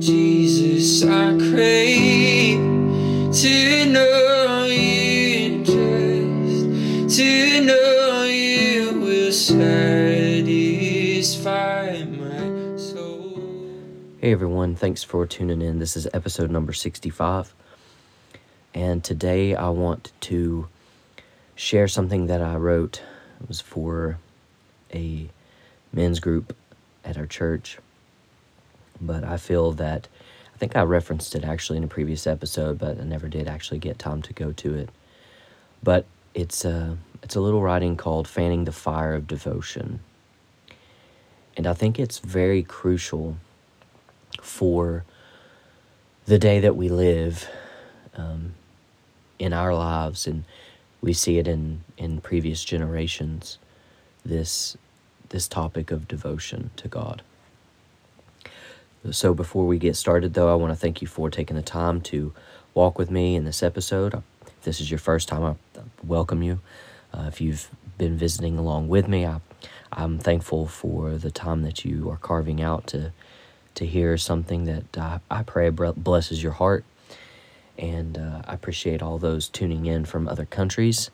Jesus, I crave to know you just to know you will satisfy my soul. Hey everyone, thanks for tuning in. This is episode number 65. And today I want to share something that I wrote. It was for a men's group at our church. But I feel that I think I referenced it actually in a previous episode, but I never did actually get time to go to it. But it's a it's a little writing called "Fanning the Fire of Devotion," and I think it's very crucial for the day that we live um, in our lives, and we see it in in previous generations. This this topic of devotion to God. So, before we get started, though, I want to thank you for taking the time to walk with me in this episode. If this is your first time, I welcome you. Uh, if you've been visiting along with me, I, I'm thankful for the time that you are carving out to to hear something that I, I pray blesses your heart. And uh, I appreciate all those tuning in from other countries.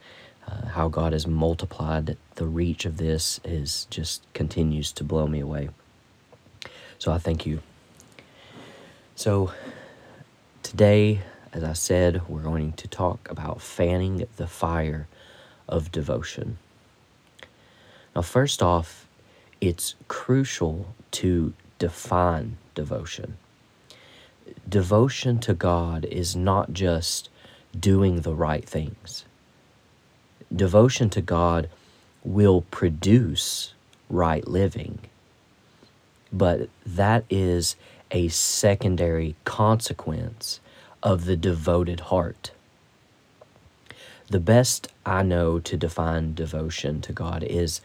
Uh, how God has multiplied the reach of this is just continues to blow me away. So I thank you. So, today, as I said, we're going to talk about fanning the fire of devotion. Now, first off, it's crucial to define devotion. Devotion to God is not just doing the right things. Devotion to God will produce right living, but that is a secondary consequence of the devoted heart. The best I know to define devotion to God is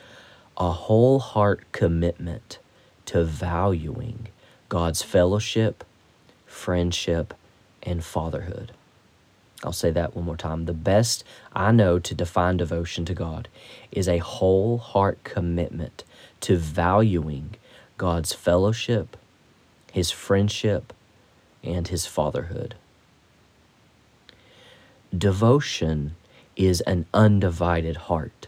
a whole heart commitment to valuing God's fellowship, friendship, and fatherhood. I'll say that one more time. The best I know to define devotion to God is a whole heart commitment to valuing God's fellowship, his friendship, and his fatherhood. Devotion is an undivided heart.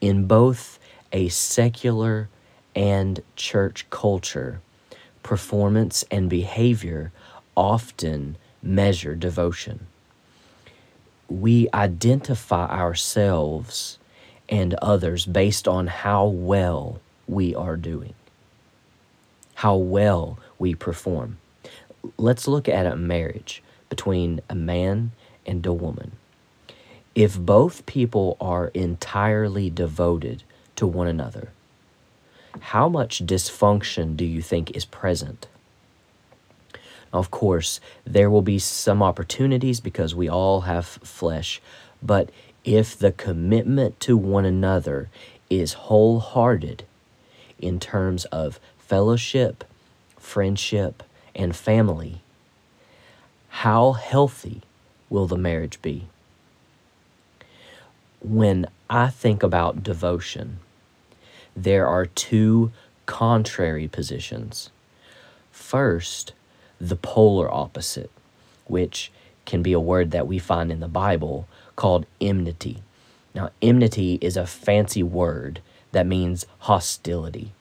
In both a secular and church culture, performance and behavior often measure devotion. We identify ourselves and others based on how well we are doing how well we perform. Let's look at a marriage between a man and a woman. If both people are entirely devoted to one another, how much dysfunction do you think is present? Of course, there will be some opportunities because we all have flesh, but if the commitment to one another is wholehearted in terms of fellowship, friendship, and family, how healthy will the marriage be? When I think about devotion, there are two contrary positions. First, the polar opposite, which can be a word that we find in the Bible called enmity. Now, enmity is a fancy word that means hostility.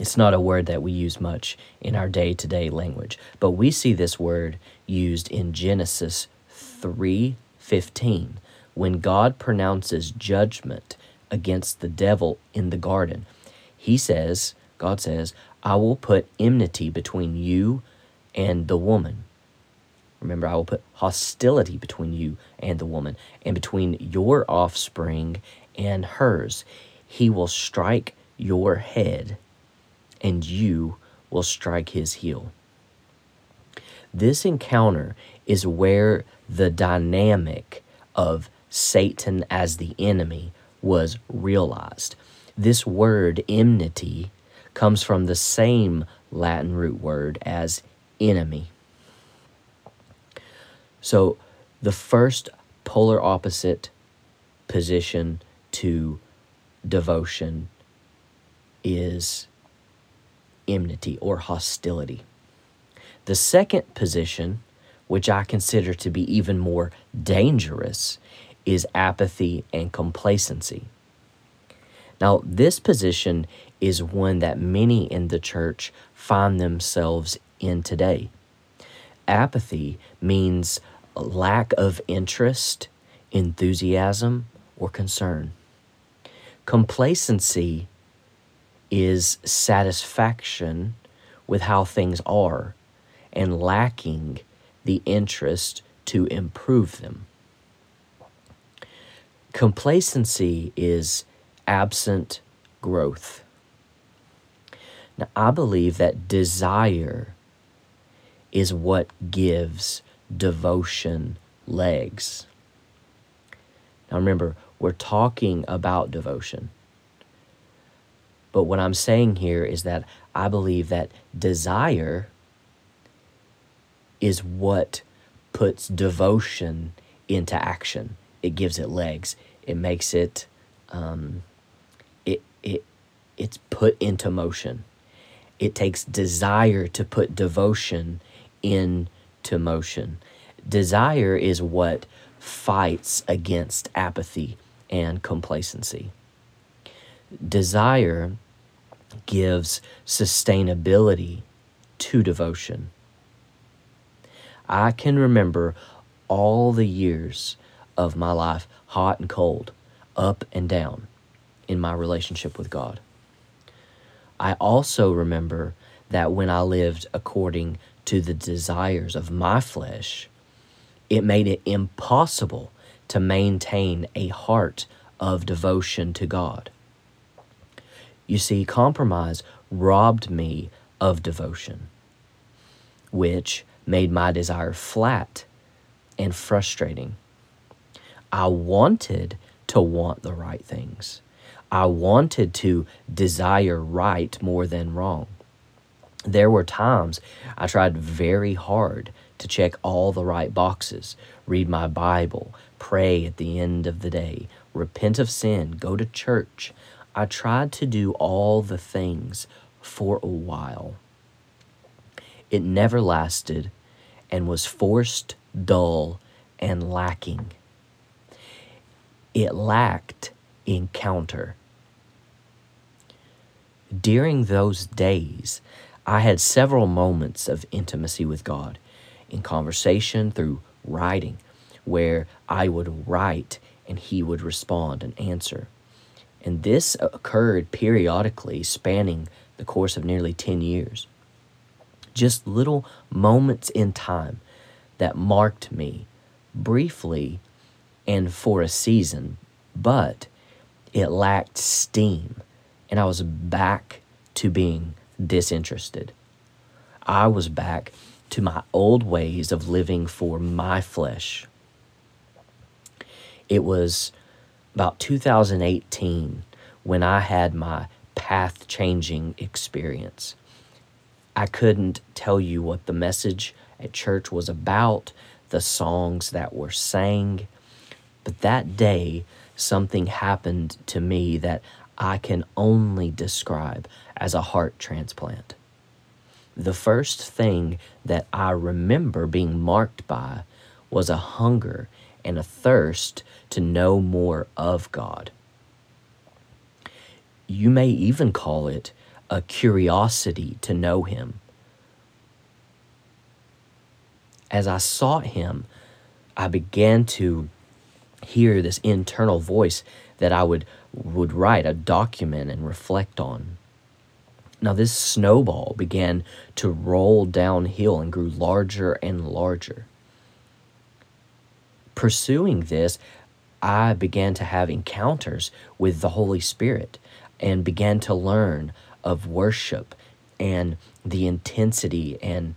It's not a word that we use much in our day to day language, but we see this word used in Genesis 3:15 when God pronounces judgment against the devil in the garden. He says, God says, I will put enmity between you and the woman. Remember, I will put hostility between you and the woman, and between your offspring and hers. He will strike your head, and you will strike his heel. This encounter is where the dynamic of Satan as the enemy was realized. This word enmity comes from the same Latin root word as enemy. So, the first polar opposite position to devotion is enmity or hostility. The second position, which I consider to be even more dangerous, is apathy and complacency. Now, this position is one that many in the church find themselves in today. Apathy means lack of interest, enthusiasm, or concern. Complacency is satisfaction with how things are and lacking the interest to improve them. Complacency is absent growth. Now, I believe that desire is what gives devotion legs. Now, remember, we're talking about devotion. But what I'm saying here is that I believe that desire is what puts devotion into action. It gives it legs. It makes it, um, it, it, it's put into motion. It takes desire to put devotion into motion. Desire is what fights against apathy and complacency. Desire gives sustainability to devotion. I can remember all the years of my life, hot and cold, up and down, in my relationship with God. I also remember that when I lived according to the desires of my flesh, it made it impossible to maintain a heart of devotion to God. You see, compromise robbed me of devotion, which made my desire flat and frustrating. I wanted to want the right things. I wanted to desire right more than wrong. There were times I tried very hard to check all the right boxes, read my Bible, pray at the end of the day, repent of sin, go to church. I tried to do all the things for a while. It never lasted and was forced, dull, and lacking. It lacked encounter. During those days, I had several moments of intimacy with God in conversation through writing, where I would write and He would respond and answer. And this occurred periodically, spanning the course of nearly 10 years. Just little moments in time that marked me briefly and for a season, but it lacked steam, and I was back to being disinterested. I was back to my old ways of living for my flesh. It was about 2018 when I had my path changing experience. I couldn't tell you what the message at church was about, the songs that were sang, but that day something happened to me that I can only describe as a heart transplant. The first thing that I remember being marked by was a hunger and a thirst to know more of God. You may even call it a curiosity to know Him. As I sought Him, I began to hear this internal voice that I would, would write, a document, and reflect on. Now, this snowball began to roll downhill and grew larger and larger. Pursuing this, I began to have encounters with the Holy Spirit and began to learn of worship and the intensity and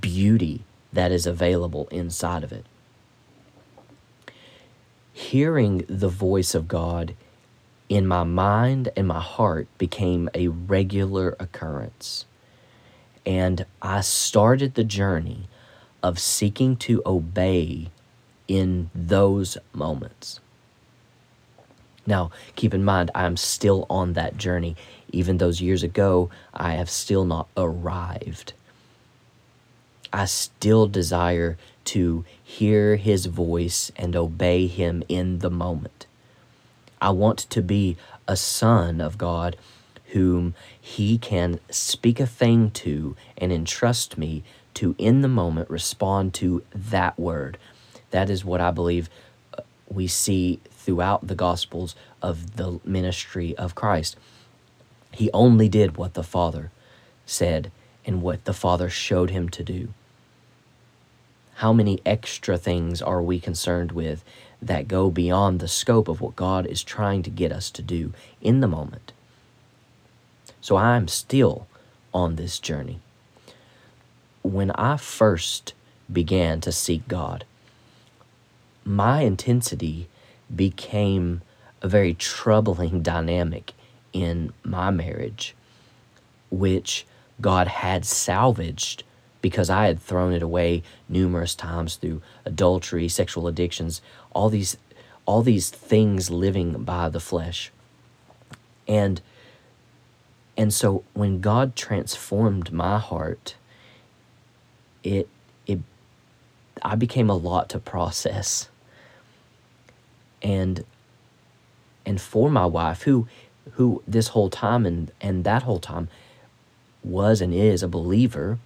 beauty that is available inside of it. Hearing the voice of God in my mind and my heart became a regular occurrence. And I started the journey of seeking to obey in those moments. Now, keep in mind, I'm still on that journey. Even those years ago, I have still not arrived. I still desire to hear his voice and obey him in the moment. I want to be a son of God whom he can speak a thing to and entrust me to, in the moment, respond to that word. That is what I believe uh, we see throughout the Gospels of the ministry of Christ. He only did what the Father said and what the Father showed him to do. How many extra things are we concerned with that go beyond the scope of what God is trying to get us to do in the moment? So I'm still on this journey. When I first began to seek God, my intensity became a very troubling dynamic in my marriage, which God had salvaged because I had thrown it away numerous times through adultery, sexual addictions, all these all these things living by the flesh. And and so when God transformed my heart, it it I became a lot to process. And and for my wife who who this whole time and and that whole time was and is a believer,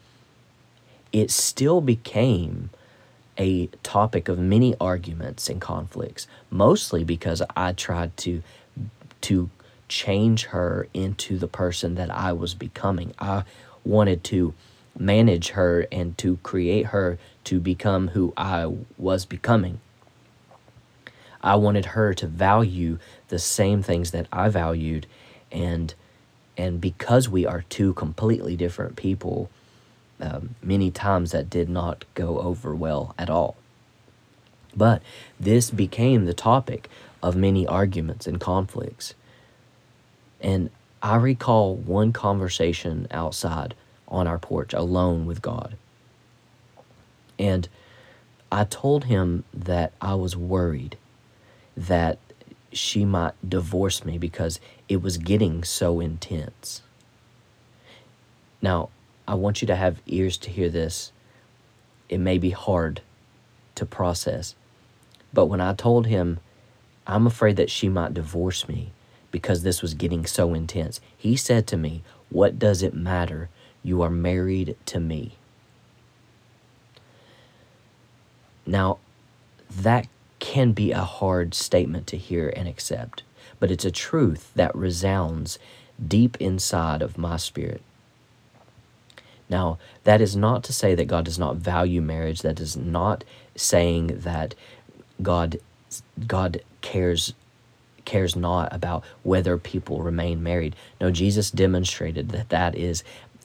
it still became a topic of many arguments and conflicts, mostly because I tried to to change her into the person that I was becoming. I wanted to manage her and to create her to become who I was becoming. I wanted her to value the same things that I valued and and because we are two completely different people, um, many times that did not go over well at all. But this became the topic of many arguments and conflicts. And I recall one conversation outside on our porch alone with God. And I told him that I was worried that she might divorce me because it was getting so intense. Now, I want you to have ears to hear this. It may be hard to process. But when I told him, I'm afraid that she might divorce me because this was getting so intense. He said to me, What does it matter? You are married to me. Now, that can be a hard statement to hear and accept, but it's a truth that resounds deep inside of my spirit. Now, that is not to say that God does not value marriage. That is not saying that God God cares cares not about whether people remain married. No, Jesus demonstrated that that is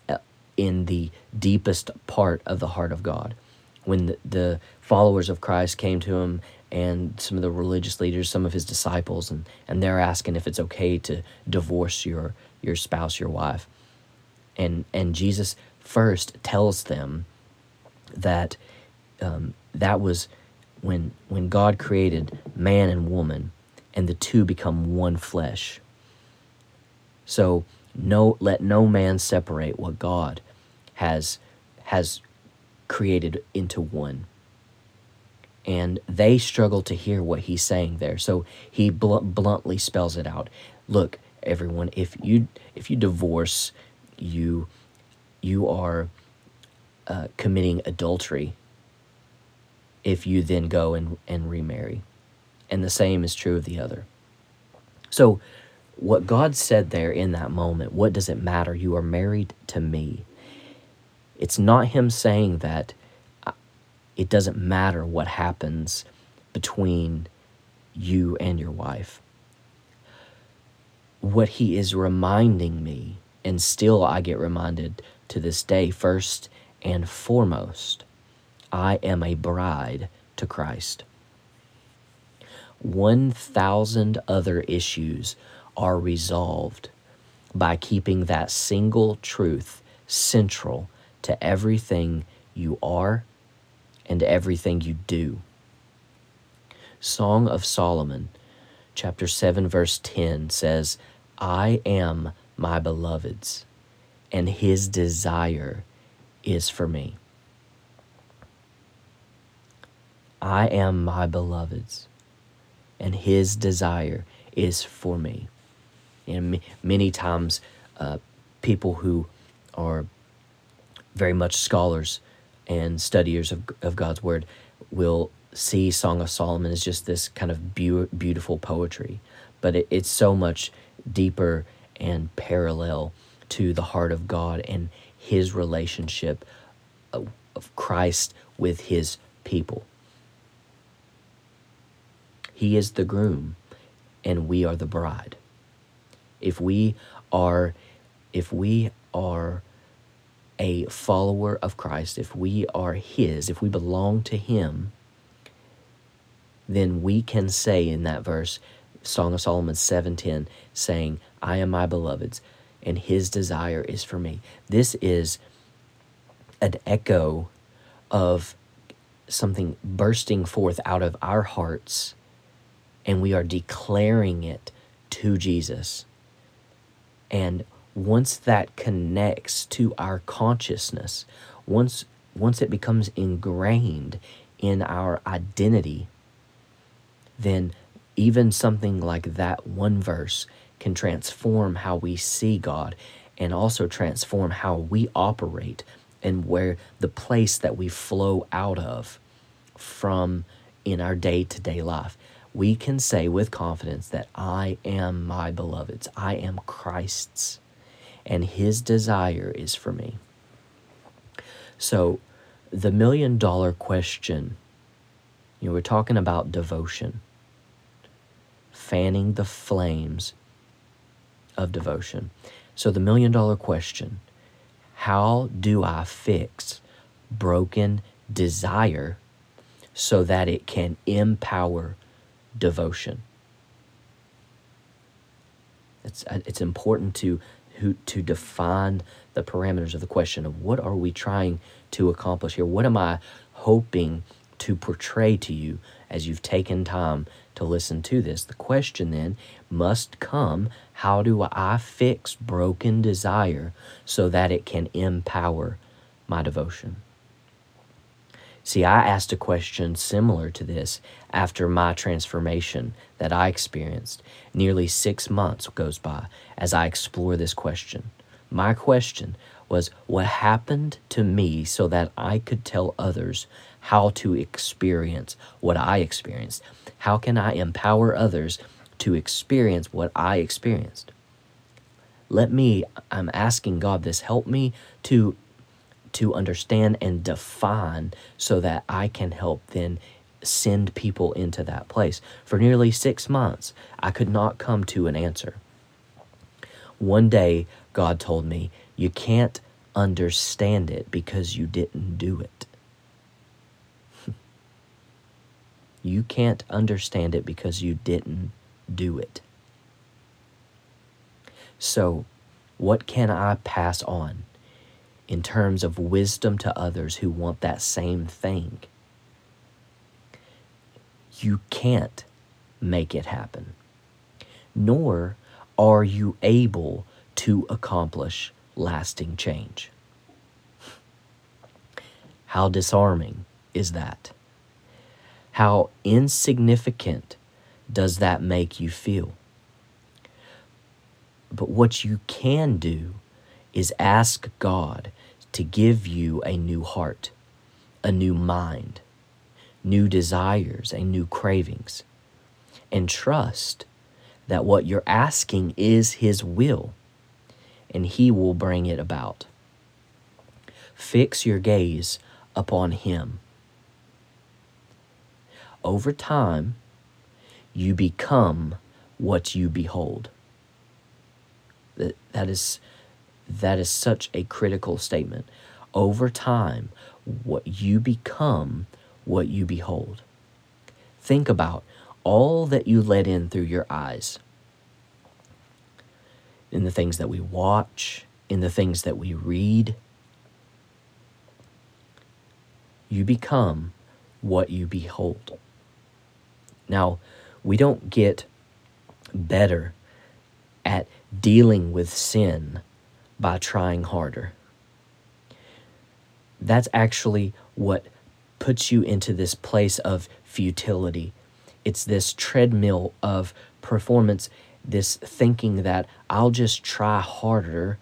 uh, in the deepest part of the heart of God. When the, the followers of Christ came to him and some of the religious leaders, some of his disciples, and, and they're asking if it's okay to divorce your, your spouse, your wife. And, and Jesus first tells them that um, that was when, when God created man and woman, and the two become one flesh. So no let no man separate what God has has created into one. And they struggle to hear what he's saying there. So he bl- bluntly spells it out. Look, everyone, if you if you divorce, you you are uh, committing adultery if you then go and, and remarry and the same is true of the other. So, what God said there in that moment, what does it matter? You are married to me. It's not Him saying that it doesn't matter what happens between you and your wife. What He is reminding me, and still I get reminded to this day, first and foremost, I am a bride to Christ. 1,000 other issues are resolved by keeping that single truth central to everything you are and everything you do. Song of Solomon, chapter 7, verse 10 says, I am my beloved's, and his desire is for me. I am my beloved's, and his desire is for me. And many times, uh, people who are very much scholars and studiers of, of God's word will see Song of Solomon as just this kind of be- beautiful poetry, but it, it's so much deeper and parallel to the heart of God and his relationship of, of Christ with his people. He is the groom and we are the bride. If we are if we are a follower of Christ, if we are his, if we belong to him, then we can say in that verse, Song of Solomon 7:10, saying, I am my beloved's, and his desire is for me. This is an echo of something bursting forth out of our hearts, and we are declaring it to Jesus. And once that connects to our consciousness, once once it becomes ingrained in our identity, then even something like that one verse can transform how we see God and also transform how we operate and where the place that we flow out of from in our day to day life. We can say with confidence that I am my beloved's, I am Christ's, and his desire is for me. So, the million dollar question you know, we're talking about devotion, fanning the flames of devotion. So, the million dollar question how do I fix broken desire so that it can empower devotion? It's, it's important to, to define the parameters of the question of what are we trying to accomplish here? What am I hoping to portray to you as you've taken time to listen to this. The question then must come how do I fix broken desire so that it can empower my devotion? See, I asked a question similar to this after my transformation that I experienced. Nearly six months goes by as I explore this question. My question was what happened to me so that I could tell others how to experience what I experienced. How can I empower others to experience what I experienced? Let me, I'm asking God this, help me to to understand and define so that I can help then send people into that place. For nearly six months, I could not come to an answer. One day, God told me, You can't understand it because you didn't do it. You can't understand it because you didn't do it. So, what can I pass on in terms of wisdom to others who want that same thing? You can't make it happen, nor are you able to accomplish lasting change. How disarming is that? How insignificant does that make you feel? But what you can do is ask God to give you a new heart, a new mind, new desires, and new cravings, and trust that what you're asking is His will, and He will bring it about. Fix your gaze upon Him over time, you become what you behold. That, that, is, that is such a critical statement. Over time, what you become, what you behold. Think about all that you let in through your eyes, in the things that we watch, in the things that we read. You become what you behold. Now, we don't get better at dealing with sin by trying harder. That's actually what puts you into this place of futility. It's this treadmill of performance, this thinking that I'll just try harder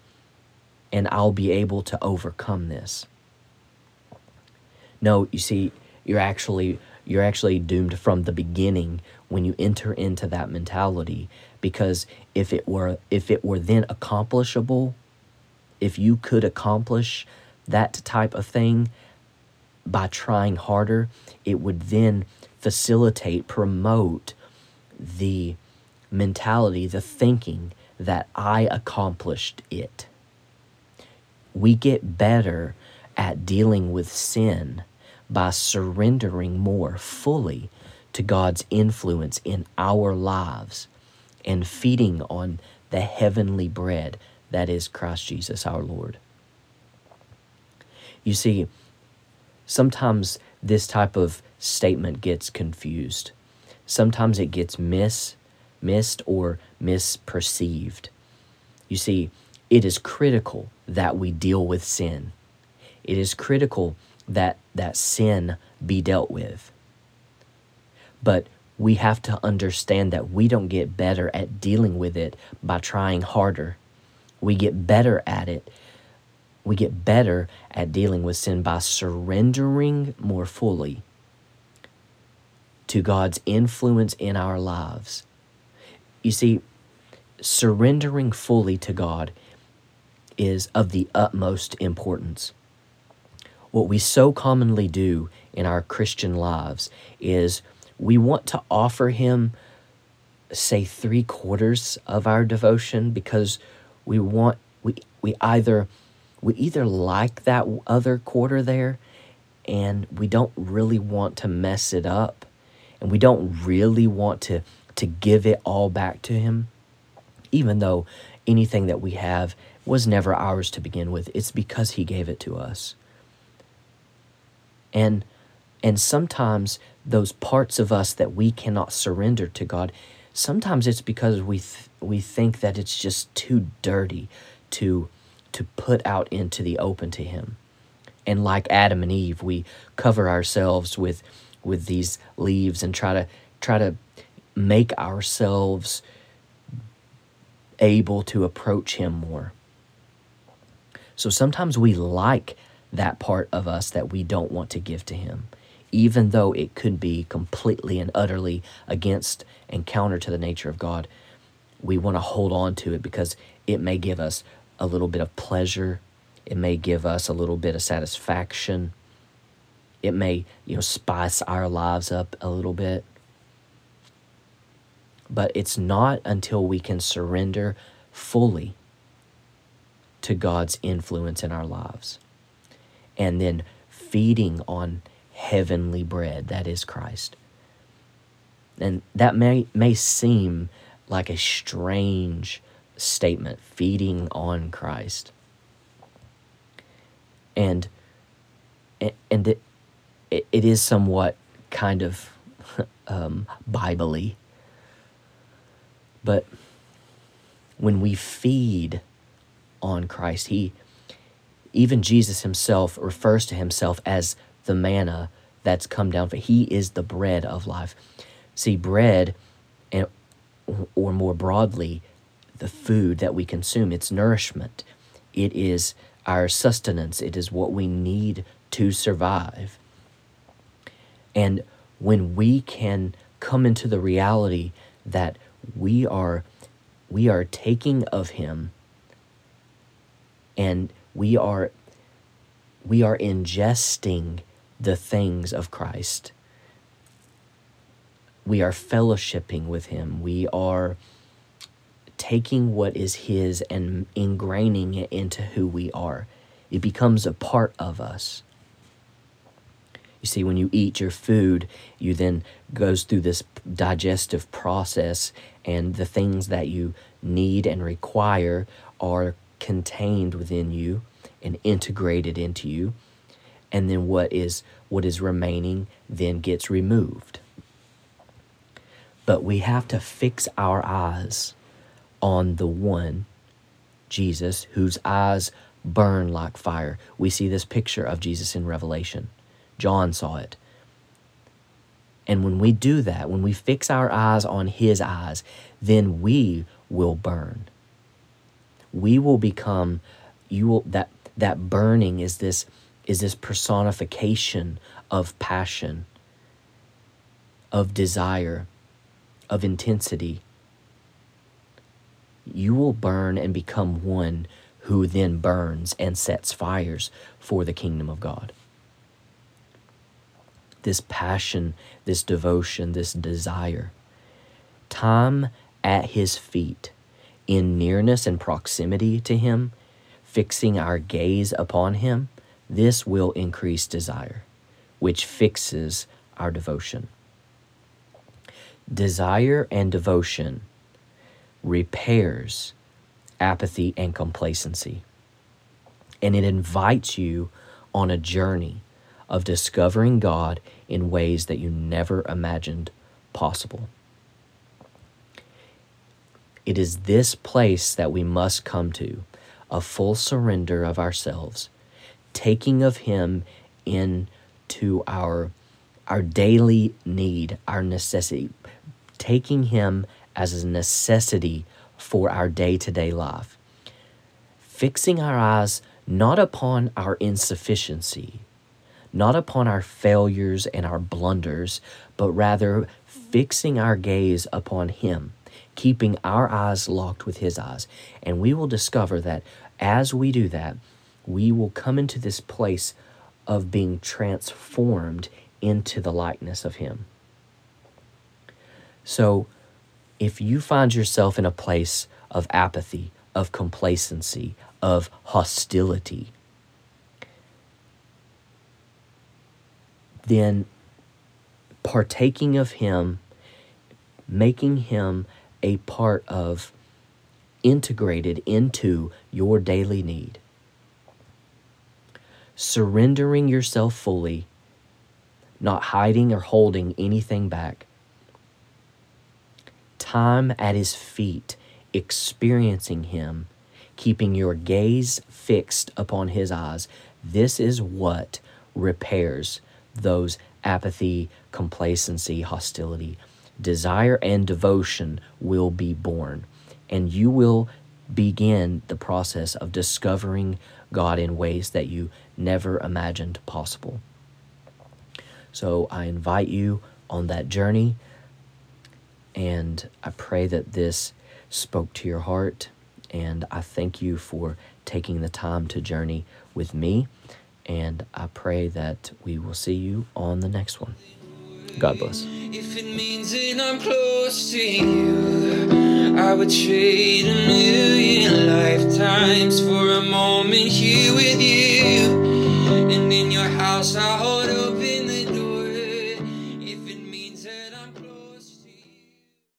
and I'll be able to overcome this. No, you see, you're actually you're actually doomed from the beginning when you enter into that mentality because if it were if it were then accomplishable, if you could accomplish that type of thing by trying harder, it would then facilitate, promote the mentality, the thinking that I accomplished it. We get better at dealing with sin by surrendering more fully to God's influence in our lives and feeding on the heavenly bread that is Christ Jesus our Lord. You see, sometimes this type of statement gets confused. Sometimes it gets miss, missed or misperceived. You see, it is critical that we deal with sin. It is critical that that sin be dealt with. But we have to understand that we don't get better at dealing with it by trying harder. We get better at it. We get better at dealing with sin by surrendering more fully to God's influence in our lives. You see, surrendering fully to God is of the utmost importance. What we so commonly do in our Christian lives is we want to offer Him, say, three quarters of our devotion because we want, we, we either, we either like that other quarter there and we don't really want to mess it up and we don't really want to, to give it all back to Him, even though anything that we have was never ours to begin with. It's because He gave it to us and and sometimes those parts of us that we cannot surrender to God sometimes it's because we th- we think that it's just too dirty to to put out into the open to him. And like Adam and Eve we cover ourselves with with these leaves and try to try to make ourselves able to approach him more. So sometimes we like that part of us that we don't want to give to Him, even though it could be completely and utterly against and counter to the nature of God. We want to hold on to it because it may give us a little bit of pleasure, it may give us a little bit of satisfaction, it may, you know, spice our lives up a little bit. But it's not until we can surrender fully to God's influence in our lives and then feeding on heavenly bread that is Christ. And that may may seem like a strange statement, feeding on Christ. And and it, it, is somewhat kind of um, biblically, but when we feed on Christ, He even Jesus himself refers to himself as the manna that's come down for he is the bread of life. See, bread, and, or more broadly, the food that we consume, it's nourishment. It is our sustenance. It is what we need to survive. And when we can come into the reality that we are we are taking of him and we are we are ingesting the things of Christ. We are fellowshipping with him. We are taking what is his and ingraining it into who we are. It becomes a part of us. You see, when you eat your food, you then goes through this digestive process, and the things that you need and require are contained within you and integrated into you and then what is what is remaining then gets removed but we have to fix our eyes on the one Jesus whose eyes burn like fire we see this picture of Jesus in Revelation John saw it. And when we do that, when we fix our eyes on His eyes, then we will burn. We will become you will that that burning is this is this personification of passion, of desire, of intensity. You will burn and become one who then burns and sets fires for the kingdom of God. This passion, this devotion, this desire. Time at his feet, in nearness and proximity to him, fixing our gaze upon him, this will increase desire, which fixes our devotion. Desire and devotion repairs apathy and complacency. And it invites you on a journey of discovering God in ways that you never imagined possible. It is this place that we must come to a full surrender of ourselves, taking of Him into our, our daily need, our necessity, taking Him as a necessity for our day to day life. Fixing our eyes not upon our insufficiency, not upon our failures and our blunders, but rather fixing our gaze upon Him, keeping our eyes locked with His eyes. And we will discover that as we do that, we will come into this place of being transformed into the likeness of Him. So, if you find yourself in a place of apathy, of complacency, of hostility, then partaking of Him, making Him a part of, integrated into your daily need, surrendering yourself fully, not hiding or holding anything back time at his feet, experiencing him, keeping your gaze fixed upon his eyes, this is what repairs those apathy, complacency, hostility. Desire and devotion will be born, and you will begin the process of discovering God in ways that you never imagined possible. So I invite you on that journey. And I pray that this spoke to your heart. And I thank you for taking the time to journey with me. And I pray that we will see you on the next one. God bless. If it means that I'm close to you, I would trade a million lifetimes for a moment here with you. In your house, I hold